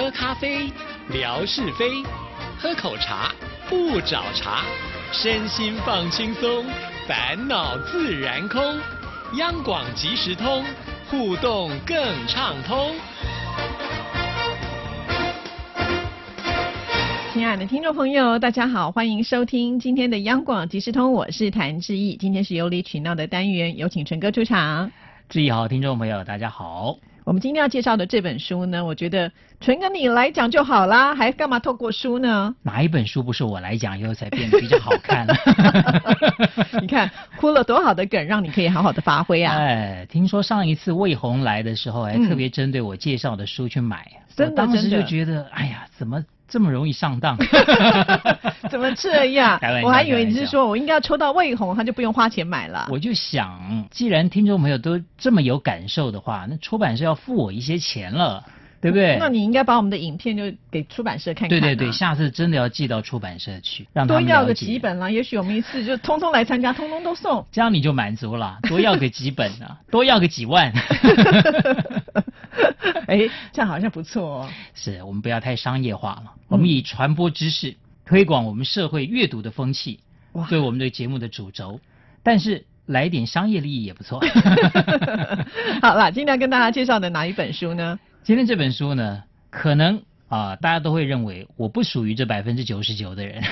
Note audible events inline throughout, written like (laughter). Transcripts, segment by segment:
喝咖啡，聊是非；喝口茶，不找茬。身心放轻松，烦恼自然空。央广即时通，互动更畅通。亲爱的听众朋友，大家好，欢迎收听今天的央广即时通，我是谭志毅。今天是有理取闹的单元，有请陈哥出场。志毅好，听众朋友大家好。我们今天要介绍的这本书呢，我觉得纯跟你来讲就好啦，还干嘛透过书呢？哪一本书不是我来讲以后才变得比较好看？(laughs) 你看哭了多好的梗，让你可以好好的发挥啊！哎，听说上一次魏红来的时候，还特别针对我介绍的书去买，真的，当时就觉得，哎呀，怎么？这么容易上当？(laughs) 怎么这样？(laughs) 我还以为你是说我应该要抽到魏红，他就不用花钱买了。我就想，既然听众朋友都这么有感受的话，那出版社要付我一些钱了，对不对？(laughs) 那你应该把我们的影片就给出版社看看。对对对，下次真的要寄到出版社去，让多要个几本啦。也许我们一次就通通来参加，通通都送。这样你就满足了，多要个几本啊，多要个几万。哎，这样好像不错哦。是我们不要太商业化了，我们以传播知识、推广我们社会阅读的风气，作为我们的节目的主轴。但是来点商业利益也不错。(laughs) 好了，今天跟大家介绍的哪一本书呢？今天这本书呢，可能啊，大家都会认为我不属于这百分之九十九的人。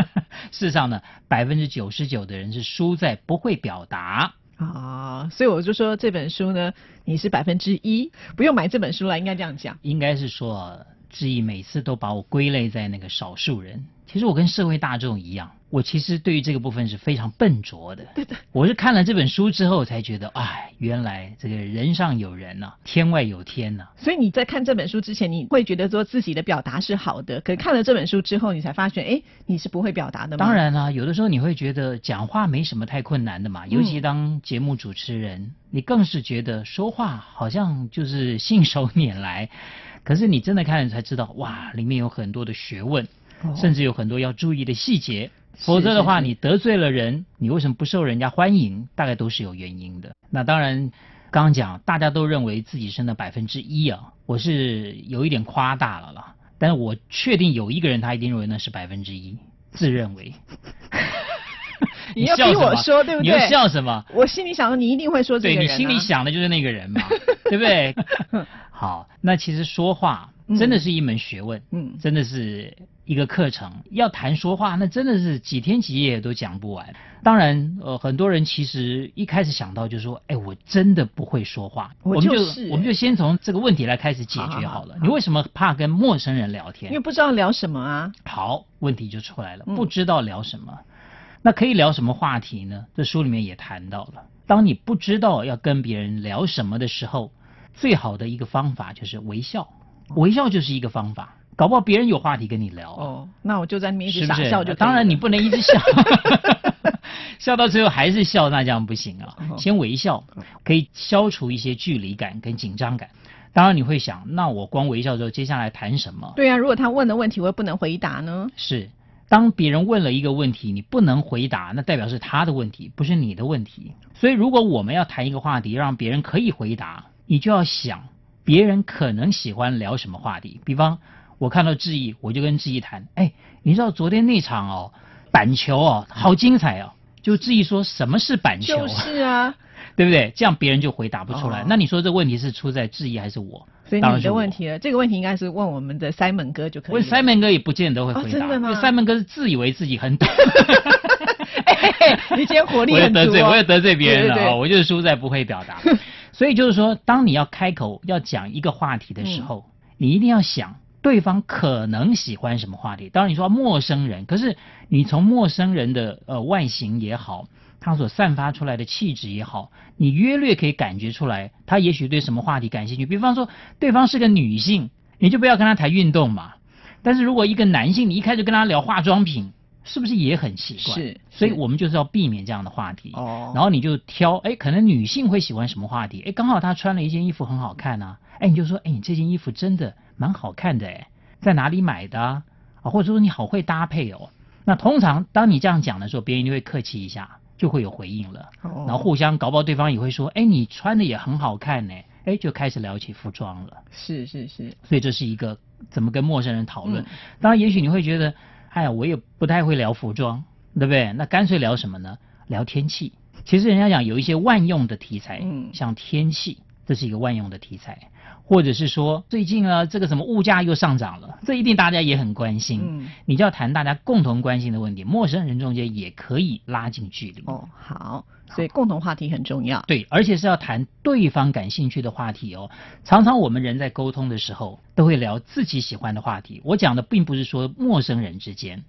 (laughs) 事实上呢，百分之九十九的人是输在不会表达。啊，所以我就说这本书呢，你是百分之一，不用买这本书了，应该这样讲。应该是说，志毅每次都把我归类在那个少数人。其实我跟社会大众一样。我其实对于这个部分是非常笨拙的。对的，我是看了这本书之后才觉得，哎，原来这个人上有人呐，天外有天呐。所以你在看这本书之前，你会觉得说自己的表达是好的，可看了这本书之后，你才发现，哎，你是不会表达的吗。当然啦，有的时候你会觉得讲话没什么太困难的嘛，尤其当节目主持人，你更是觉得说话好像就是信手拈来。可是你真的看了才知道，哇，里面有很多的学问，甚至有很多要注意的细节。否则的话，你得罪了人，你为什么不受人家欢迎？大概都是有原因的。那当然，刚刚讲大家都认为自己是那百分之一啊，我是有一点夸大了啦。但是我确定有一个人他一定认为那是百分之一，自认为。(laughs) 你要逼我说对不对？你要笑什么？我心里想的你一定会说这个人。对你心里想的就是那个人嘛，(laughs) 对不对？好，那其实说话真的是一门学问，嗯，真的是。一个课程要谈说话，那真的是几天几夜都讲不完。当然，呃，很多人其实一开始想到就是说，哎，我真的不会说话。我们就我们就先从这个问题来开始解决好了。你为什么怕跟陌生人聊天？因为不知道聊什么啊。好，问题就出来了，不知道聊什么。那可以聊什么话题呢？这书里面也谈到了，当你不知道要跟别人聊什么的时候，最好的一个方法就是微笑。微笑就是一个方法。搞不好别人有话题跟你聊哦，那我就在那边一直傻笑就。当然你不能一直笑，(laughs) 笑到最后还是笑，那这样不行啊。先微笑，可以消除一些距离感跟紧张感。当然你会想，那我光微笑之后，接下来谈什么？对啊，如果他问的问题我又不能回答呢？是，当别人问了一个问题，你不能回答，那代表是他的问题，不是你的问题。所以如果我们要谈一个话题，让别人可以回答，你就要想别人可能喜欢聊什么话题，比方。我看到志毅，我就跟志毅谈。哎，你知道昨天那场哦，板球哦，好精彩哦。就志毅说什么是板球？就是啊，(laughs) 对不对？这样别人就回答不出来。那你说这问题是出在志毅还是我？所以你的问题了，这个问题应该是问我们的 Simon 哥就可以。问 Simon 哥也不见得会回答。真的吗？Simon 哥是自以为自己很懂。(laughs) 你今天活力很足。(laughs) 我得罪，我也得罪别人了啊！我就是输在不会表达。所以就是说，当你要开口要讲一个话题的时候，你一定要想。对方可能喜欢什么话题？当然你说陌生人，可是你从陌生人的呃外形也好，他所散发出来的气质也好，你约略可以感觉出来，他也许对什么话题感兴趣。比方说，对方是个女性，你就不要跟他谈运动嘛。但是如果一个男性，你一开始跟他聊化妆品，是不是也很奇怪？是，所以我们就是要避免这样的话题。哦，然后你就挑，哎，可能女性会喜欢什么话题？哎，刚好她穿了一件衣服很好看啊，哎，你就说，哎，你这件衣服真的。蛮好看的哎，在哪里买的啊？或者说你好会搭配哦。那通常当你这样讲的时候，别人就会客气一下，就会有回应了。哦然后互相搞不好对方也会说，哎，你穿的也很好看呢。哎，就开始聊起服装了。是是是。所以这是一个怎么跟陌生人讨论。嗯当然，也许你会觉得，哎呀，我也不太会聊服装，对不对？那干脆聊什么呢？聊天气。其实人家讲有一些万用的题材，嗯像天气，这是一个万用的题材，或者是说最近呢这个什么物价又上涨了，这一定大家也很关心。嗯你就要谈大家共同关心的问题，陌生人中间也可以拉近距离。哦，好，所以共同话题很重要。对，而且是要谈对方感兴趣的话题哦。常常我们人在沟通的时候，都会聊自己喜欢的话题。我讲的并不是说陌生人之间，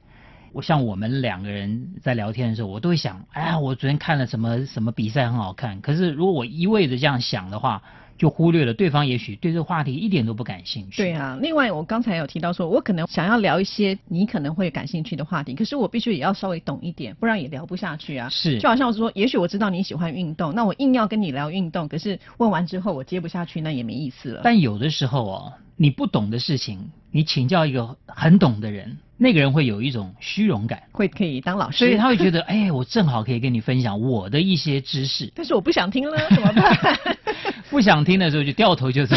我像我们两个人在聊天的时候，我都会想，哎呀，我昨天看了什么什么比赛很好看。可是如果我一味的这样想的话，就忽略了对方也许对这个话题一点都不感兴趣。对啊，另外我刚才有提到说，我可能想要聊一些你可能会感兴趣的话题，可是我必须也要稍微懂一点，不然也聊不下去啊。是就好像说，也许我知道你喜欢运动，那我硬要跟你聊运动，可是问完之后我接不下去，那也没意思了。但有的时候哦，你不懂的事情，你请教一个很懂的人，那个人会有一种虚荣感。会可以当老师，所以他会觉得，哎，我正好可以跟你分享我的一些知识。但是我不想听了，怎么办？(laughs) 不想听的时候就掉头就走，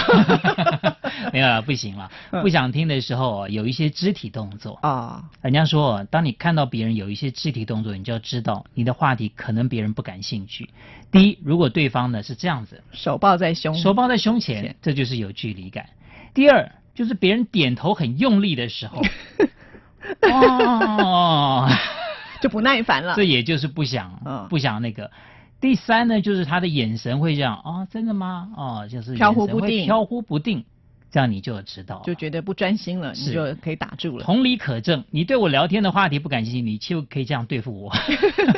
(laughs) 没有了，不行了。嗯不想听的时候哦有一些肢体动作。啊、人家说哦，当你看到别人有一些肢体动作，你就要知道你的话题可能别人不感兴趣。第一，如果对方呢是这样子，手抱在胸，手抱在胸前，这就是有距离感。第二，就是别人点头很用力的时候，(laughs) 哦，(laughs) 就不耐烦了这。也就是不想、嗯不想那个。第三呢，就是他的眼神会这样啊、真的吗？哦，就是飘忽不定飘忽不定，这样你就知道，就觉得不专心了，你是就可以打住了。同理可证。你对我聊天的话题不感兴趣，你就可以这样对付我。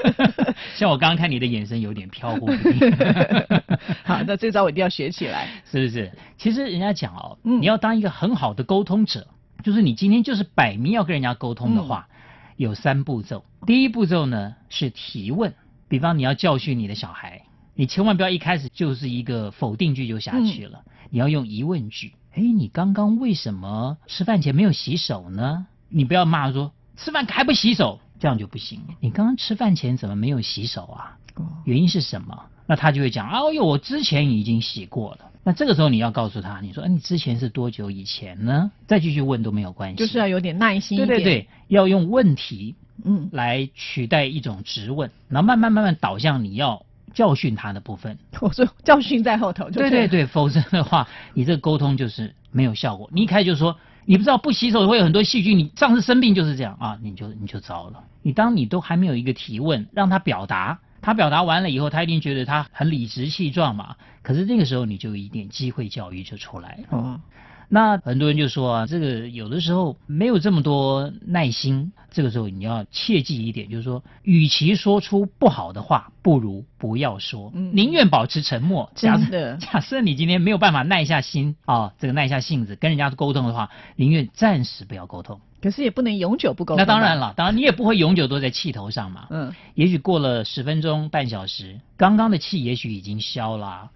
(laughs) 像我刚刚看你的眼神有点飘忽不定，(laughs) 好，那这招我一定要学起来。是不是？其实人家讲哦，嗯你要当一个很好的沟通者，就是你今天就是摆明要跟人家沟通的话，有三步骤。第一步骤呢是提问，比方你要教训你的小孩，你千万不要一开始就是一个否定句就下去了，你要用疑问句。哎，你刚刚为什么吃饭前没有洗手呢？你不要骂说吃饭还不洗手，这样就不行。你刚刚吃饭前怎么没有洗手啊？哦，原因是什么？那他就会讲，哎呦，我之前已经洗过了。那这个时候你要告诉他，你说，哎，你之前是多久以前呢？再继续问都没有关系。就是要有点耐心一点。对对对，要用问题嗯，来取代一种质问，然后慢慢慢慢导向你要教训他的部分。(laughs) 我说教训在后头就对了。对对对，否则的话，你这个沟通就是没有效果。你一开始就说，你不知道不洗手会有很多细菌，你上次生病就是这样啊，你就你就糟了。你当你都还没有一个提问，让他表达，他表达完了以后，他一定觉得他很理直气壮嘛。可是这个时候你就有一点机会教育就出来了。哦，那很多人就说啊，这个有的时候没有这么多耐心，这个时候你要切记一点，就是说，与其说出不好的话，不如不要说，嗯宁愿保持沉默。假设 (laughs) 假设你今天没有办法耐下心啊，这个耐下性子跟人家沟通的话，宁愿暂时不要沟通。可是也不能永久不沟通。那当然。了，当然你也不会永久都在气头上嘛。嗯，也许过了十分钟、半小时，刚刚的气也许已经消了啊、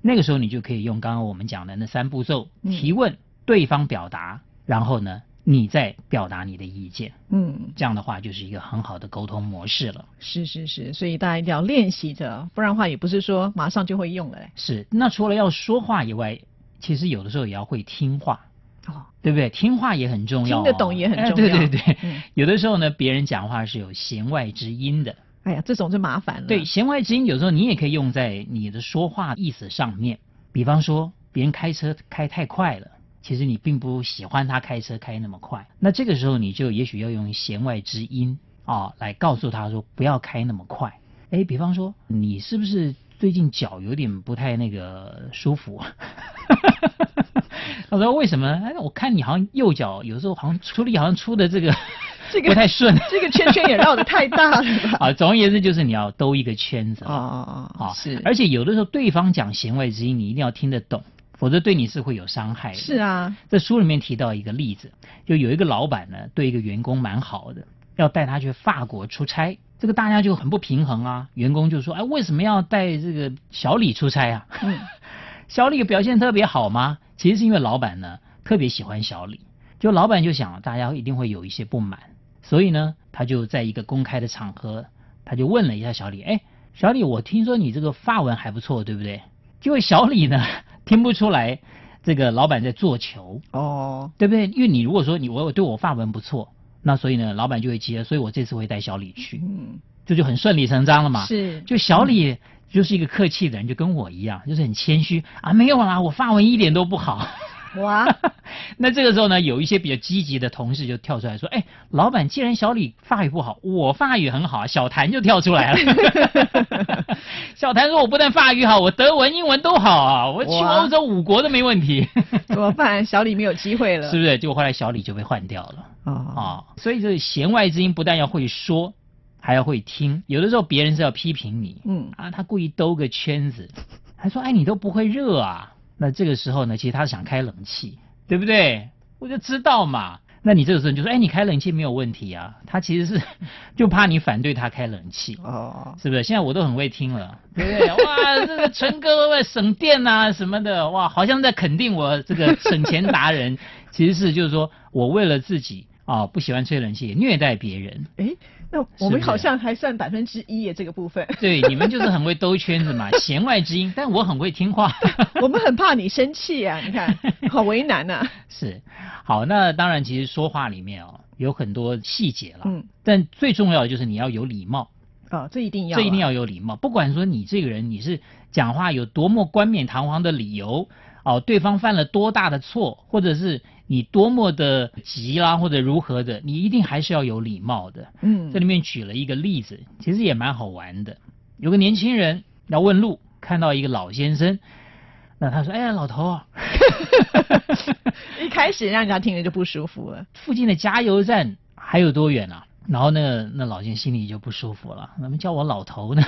那个时候你就可以用刚刚我们讲的那三步骤：嗯提问、对方表达，然后呢，你再表达你的意见。嗯，这样的话就是一个很好的沟通模式了。是是是，所以大家一定要练习着，不然的话也不是说马上就会用了嘞。是，那除了要说话以外，其实有的时候也要会听话。哦，对不对？听话也很重要、哦，听得懂也很哎重要对对对，嗯 (laughs) 有的时候呢，别人讲话是有弦外之音的。哎呀，这种就麻烦了。对，，弦外之音有时候你也可以用在你的说话意思上面。比方说，别人开车开太快了，其实你并不喜欢他开车开那么快。那这个时候你就也许要用弦外之音啊，来告诉他说不要开那么快。哎，比方说，你是不是最近脚有点不太那个舒服？(laughs) 他说为什么？哎，我看你好像右脚有时候好像出力好像出的这个这个 (laughs) 不太顺。这个圈圈也绕的太大了吧？(laughs) 啊，总而言之就是你要兜一个圈子哦哦哦，啊，是，而且有的时候对方讲弦外之音，你一定要听得懂，否则对你是会有伤害的。是啊，这书里面提到一个例子，就有一个老板呢，对一个员工蛮好的，要带他去法国出差，这个大家就很不平衡啊。员工就说：“哎，为什么要带这个小李出差啊？嗯 (laughs) 小李表现特别好吗？”其实是因为老板呢特别喜欢小李，就老板就想大家一定会有一些不满，所以呢，他就在一个公开的场合，他就问了一下小李：“哎，小李，我听说你这个发文还不错，对不对？”结果小李呢 (laughs) 听不出来这个老板在做球，哦，对不对？因为你如果说你我对我发文不错，那所以呢，老板就会接，所以我这次会带小李去，嗯，这就很顺理成章了嘛。是，就小李就是一个客气的人，就跟我一样，就是很谦虚啊，没有啦，我发文一点都不好。哇，(laughs) 那这个时候呢，有一些比较积极的同事就跳出来说：“哎，老板，既然小李法语不好，我法语很好啊。”小谭就跳出来了。(laughs) (laughs) 小谭说：“我不但法语好，我德文、英文都好啊，我去哇欧洲五国都没问题。”怎么办？小李没有机会了，是不是？结果后来小李就被换掉了啊啊。所以这弦外之音不但要会说，还要会听。有的时候别人是要批评你，嗯啊，他故意兜个圈子，还说：“哎，你都不会热啊。”那这个时候呢，其实他想开冷气，对不对？我就知道嘛。那你这个时候就说：“哎，你开冷气没有问题啊。”他其实是 (laughs) 就怕你反对他开冷气。哦，是不是？现在我都很会听了，对不对？哇，这个陈哥为省电啊什么的，哇，好像在肯定我这个省钱达人。(laughs) 其实是就是说我为了自己啊，不喜欢吹冷气，虐待别人。哎，那我们好像还算百分之一耶，这个部分。对，你们就是很会兜圈子嘛，(laughs) 弦外之音。但我很会听话。(laughs) 我们很怕你生气啊，你看，(laughs) 好为难呐、是，好，那当然，其实说话里面哦有很多细节了，嗯，但最重要的就是你要有礼貌，哦，这一定要啊，这一定要有礼貌。不管说你这个人你是讲话有多么冠冕堂皇的理由，哦，对方犯了多大的错，或者是你多么的急啦，或者如何的，你一定还是要有礼貌的。嗯这里面举了一个例子，其实也蛮好玩的。有个年轻人要问路，看到一个老先生，那他说：“哎呀，老头啊，(laughs) 一开始让人家听着就不舒服了。附近的加油站还有多远啊？”然后那个那老先生心里就不舒服了，怎么叫我老头呢？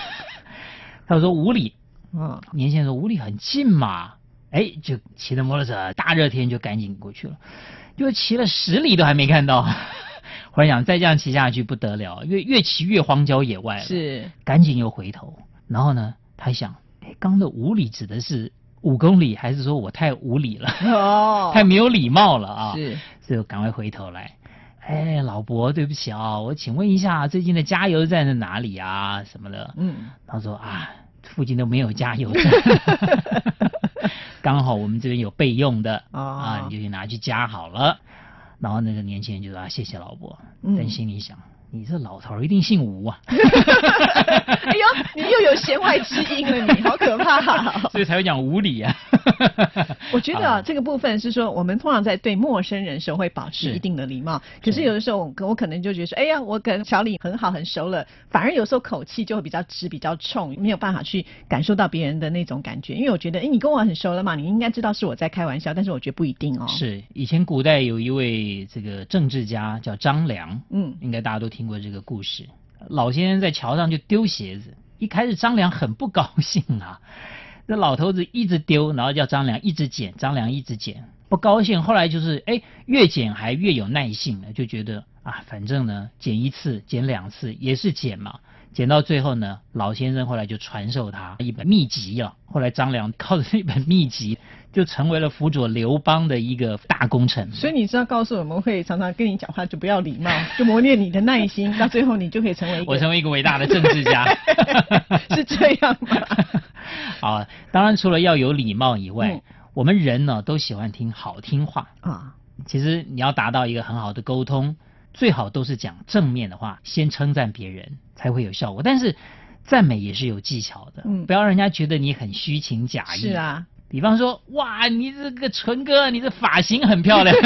他说五里，嗯，年轻人说五里很近嘛，哎，就骑着摩托车，大热天就赶紧过去了，就骑了十里都还没看到。(laughs) 忽然想再这样骑下去不得了，越越骑越荒郊野外了。是，赶紧又回头，然后呢，他想，哎，刚的五里指的是五公里，还是说我太无礼了，哦，(laughs) 太没有礼貌了啊？是，所以我赶快回头来，哎，老伯，对不起啊，我请问一下，最近的加油站在哪里啊？什么的？嗯，他说啊，附近都没有加油站，(laughs) 这边有备用的、哦。啊，你就去拿去加好了。然后那个年轻人就说啊，谢谢老伯，嗯。但心里想，你这老头一定姓吴啊。哎呦，你又有弦外之音了，你好可怕、哦 (laughs) 所以才会讲无理啊。(laughs) 我觉得啊，啊这个部分是说，我们通常在对陌生人时候会保持一定的礼貌，可是是有的时候我我可能就觉得说，哎呀，我跟小李很好很熟了，反而有时候口气就会比较直、比较冲，没有办法去感受到别人的那种感觉，因为我觉得，哎，你跟我很熟了嘛，你应该知道是我在开玩笑，但是我觉得不一定哦。，是以前古代有一位这个政治家叫张良，嗯，应该大家都听听过这个故事。老先生在桥上就丢鞋子，一开始张良很不高兴啊，那老头子一直丢，然后叫张良一直捡，张良一直捡，不高兴。后来就是哎，越捡还越有耐性了，就觉得啊，反正呢，捡一次、捡两次也是捡嘛。捡到最后呢，老先生后来就传授他一本秘籍了。后来张良靠着这本秘籍，就成为了辅佐刘邦的一个大功臣。所以你知道，告诉我们会常常跟你讲话就不要礼貌，就磨练你的耐心，到最后你就可以成为我成为一个伟大的政治家 (laughs) (laughs) 是这样吗？(laughs) 啊，当然除了要有礼貌以外，嗯我们人呢都喜欢听好听话。啊，其实你要达到一个很好的沟通，最好都是讲正面的话，先称赞别人才会有效果。但是赞美也是有技巧的，嗯不要让人家觉得你很虚情假意。是，啊，比方说，哇，你这个纯哥，你这发型很漂亮，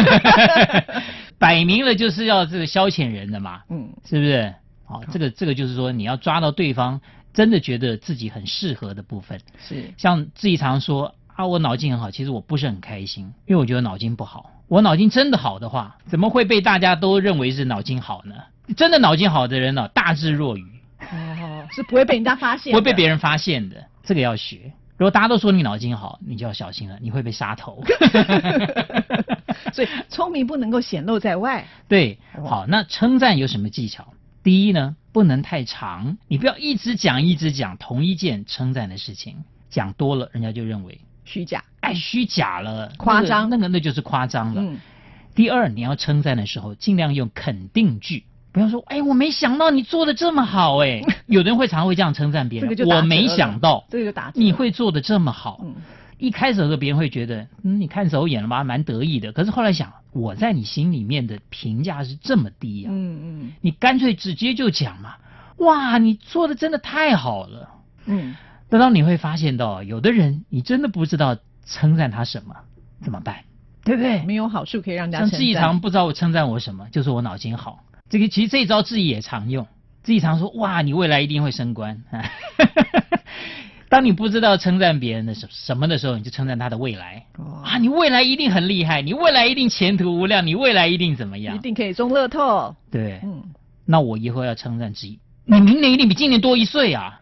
(laughs) 摆明了就是要这个消遣人的嘛。嗯，是不是？好，这个这个就是说，你要抓到对方真的觉得自己很适合的部分。是，像自己常说啊，我脑筋很好，其实我不是很开心，因为我觉得脑筋不好。我脑筋真的好的话，怎么会被大家都认为是脑筋好呢？真的脑筋好的人呢、大智若愚，哦，是不会被人家发现，不会被别人发现的。这个要学。如果大家都说你脑筋好，你就要小心了，你会被杀头。(laughs) (laughs) 所以聪明不能够显露在外。对，好，那称赞有什么技巧？第一呢，不能太长，你不要一直讲一直讲同一件称赞的事情，讲多了人家就认为虚假，哎虚假了，夸张。那个那就是夸张了。嗯，第二，你要称赞的时候，尽量用肯定句，不要说哎我没想到你做的这么好哎，(laughs) 有的人会常会这样称赞别人，我没想到。这个就打折你会做的这么好。嗯。一开始的时候别人会觉得，嗯，你看走眼了吧，蛮得意的。可是后来想，我在你心里面的评价是这么低呀、嗯嗯。你干脆直接就讲嘛，哇，你做的真的太好了。嗯，等到你会发现到，有的人你真的不知道称赞他什么，怎么办？对不对？没有好处可以让大家像志毅称赞常不知道我称赞我什么，就说我脑筋好。这个其实这一招志毅也常用，志毅常说哇，你未来一定会升官。(laughs) 当你不知道称赞别人的什什么的时候，你就称赞他的未来。哦啊，你未来一定很厉害，你未来一定前途无量，你未来一定怎么样一？定可以中乐透。对，嗯，那我以后要称赞志毅，你明年一定比今年多一岁啊！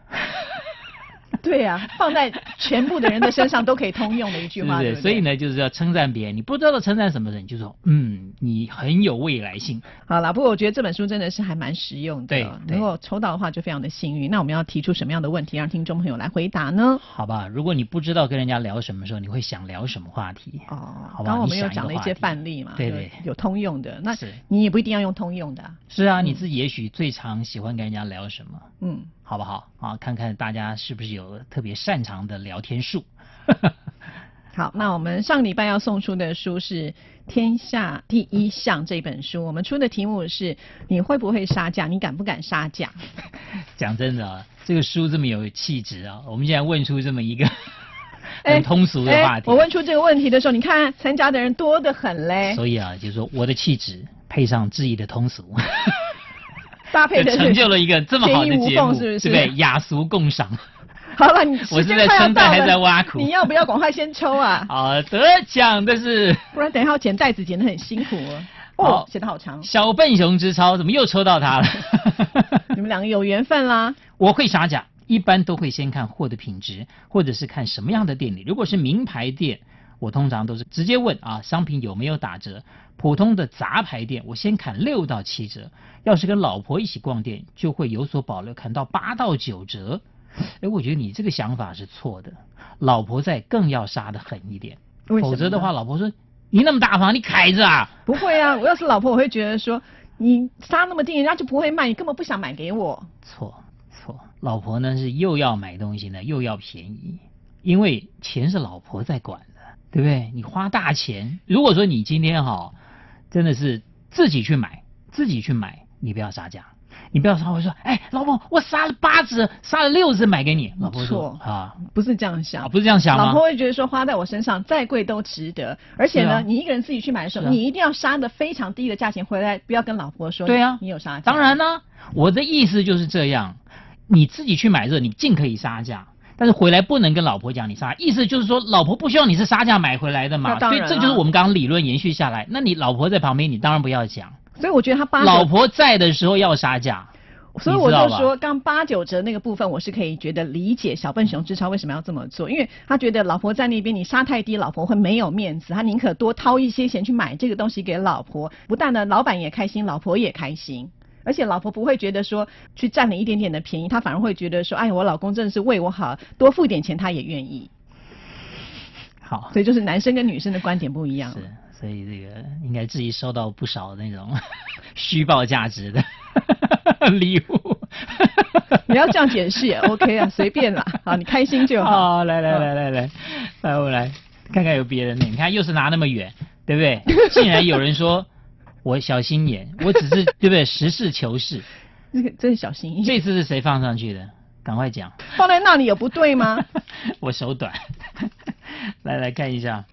对呀、放在全部的人的身上都可以通用的一句话，(laughs) 对？所以呢，就是要称赞别人。你不知道称赞什么人，你就说，嗯，你很有未来性。好啦，不过我觉得这本书真的是还蛮实用的，能够抽到的话就非常的幸运。那我们要提出什么样的问题让听众朋友来回答呢？好吧，如果你不知道跟人家聊什么时候，你会想聊什么话题？哦，好吧刚刚我们你想一个有讲了一些范例嘛，有对对有通用的，那是你也不一定要用通用的啊、是啊，你自己也许最常喜欢跟人家聊什么，嗯，好不好？啊，看看大家是不是有特别擅长的聊天术。(laughs) 好，那我们上礼拜要送出的书是《天下第一项》这本书，我们出的题目是你会不会杀价？你敢不敢杀价？(laughs) 讲真的啊，这个书这么有气质啊，我们现在问出这么一个 (laughs) 哎很通俗的话题，哎我问出这个问题的时候，你看参加的人多得很嘞，所以啊，就是说我的气质配上质疑的通俗，搭配的成就了一个这么好的节目，是不是对？雅俗共赏。(laughs) 好了，你我是在称赞还在挖苦你要不要赶快先抽啊？(laughs) 好，得奖的是不然等一下要剪袋子剪得很辛苦哦。哦，写的好长，小笨熊之超，怎么又抽到他了？(laughs) 你们两个有缘分啦。我会啥奖，一般都会先看货的品质，或者是看什么样的店里。如果是名牌店，我通常都是直接问啊，商品有没有打折。普通的杂牌店，我先砍六到七折。要是跟老婆一起逛店，就会有所保留，砍到八到九折。哎，我觉得你这个想法是错的，老婆在更要杀的狠一点，否则的话，老婆说你那么大方，你凯子啊，不会啊，我要是老婆，我会觉得说你杀那么低，人家就不会卖，你根本不想买给我。错错，老婆呢是又要买东西呢，又要便宜，因为钱是老婆在管的，对不对？你花大钱，如果说你今天哈、真的是自己去买，自己去买，你不要杀价，你不要稍微说，哎，老婆，我杀了八只，杀了六只买给你，老婆说错啊，不是这样想，啊不是这样想吗老婆？会觉得说花在我身上再贵都值得，而且呢，啊你一个人自己去买的时候，啊你一定要杀的非常低的价钱回来，不要跟老婆说对啊你有杀价。当然呢，我的意思就是这样，你自己去买的时候，你尽可以杀价。但是回来不能跟老婆讲你杀，意思就是说老婆不希望你是杀价买回来的嘛，所以这就是我们刚刚理论延续下来。那你老婆在旁边，你当然不要讲。所以我觉得他八，老婆在的时候要杀价，所以我就说刚八九折那个部分，我是可以觉得理解小笨熊之超为什么要这么做，因为他觉得老婆在那边你杀太低，老婆会没有面子，他宁可多掏一些钱去买这个东西给老婆，不但呢老板也开心，老婆也开心。而且老婆不会觉得说去占了一点点的便宜，她反而会觉得说，哎，我老公真的是为我好，多付点钱他也愿意。好，所以就是男生跟女生的观点不一样。是，所以这个应该自己收到不少那种 (laughs) 虚报价值的 (laughs) 礼物。你要这样解释也 (laughs) OK 啊，随便啦，好，你开心就好。好，来来来来来，来我来看看有别人的，你看又是拿那么远，对不对？竟然有人说我小心眼，我只是 (laughs) 对不对？实事求是。那个真是小心翼翼。这次是谁放上去的？赶快讲。放在那里有不对吗？(laughs) 我手短，(laughs) 来来看一下，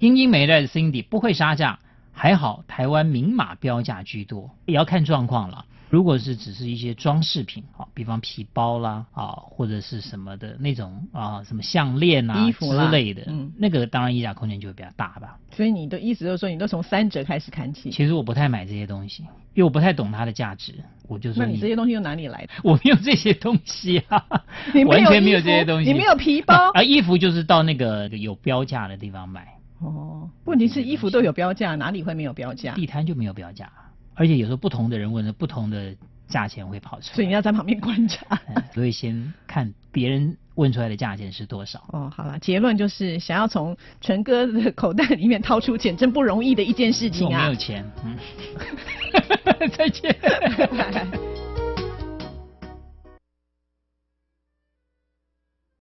英英美代的 Cindy 不会杀价，还好台湾明码标价居多，也要看状况了。如果是只是一些装饰品，啊，比方皮包啦，啊，或者是什么的那种啊，什么项链啊衣服之类的，嗯那个当然溢价空间就会比较大吧。所以你的意思就是说，你都从三折开始看起。其实我不太买这些东西，因为我不太懂它的价值，我就说那你这些东西又哪里来的？(laughs) 我没有这些东西啊，(laughs) 你完全没有这些东西。你没有皮包 (laughs) 啊？衣服就是到那个有标价的地方买，哦，问题是衣服都有标价，哪里会没有标价？地摊就没有标价，而且有时候不同的人问的不同的价钱会跑出来，所以你要在旁边观察。(laughs) 嗯所以先看别人问出来的价钱是多少。哦，好了，结论就是想要从陈哥的口袋里面掏出钱，真不容易的一件事情啊我没有。钱，嗯，(laughs) (laughs) 再见。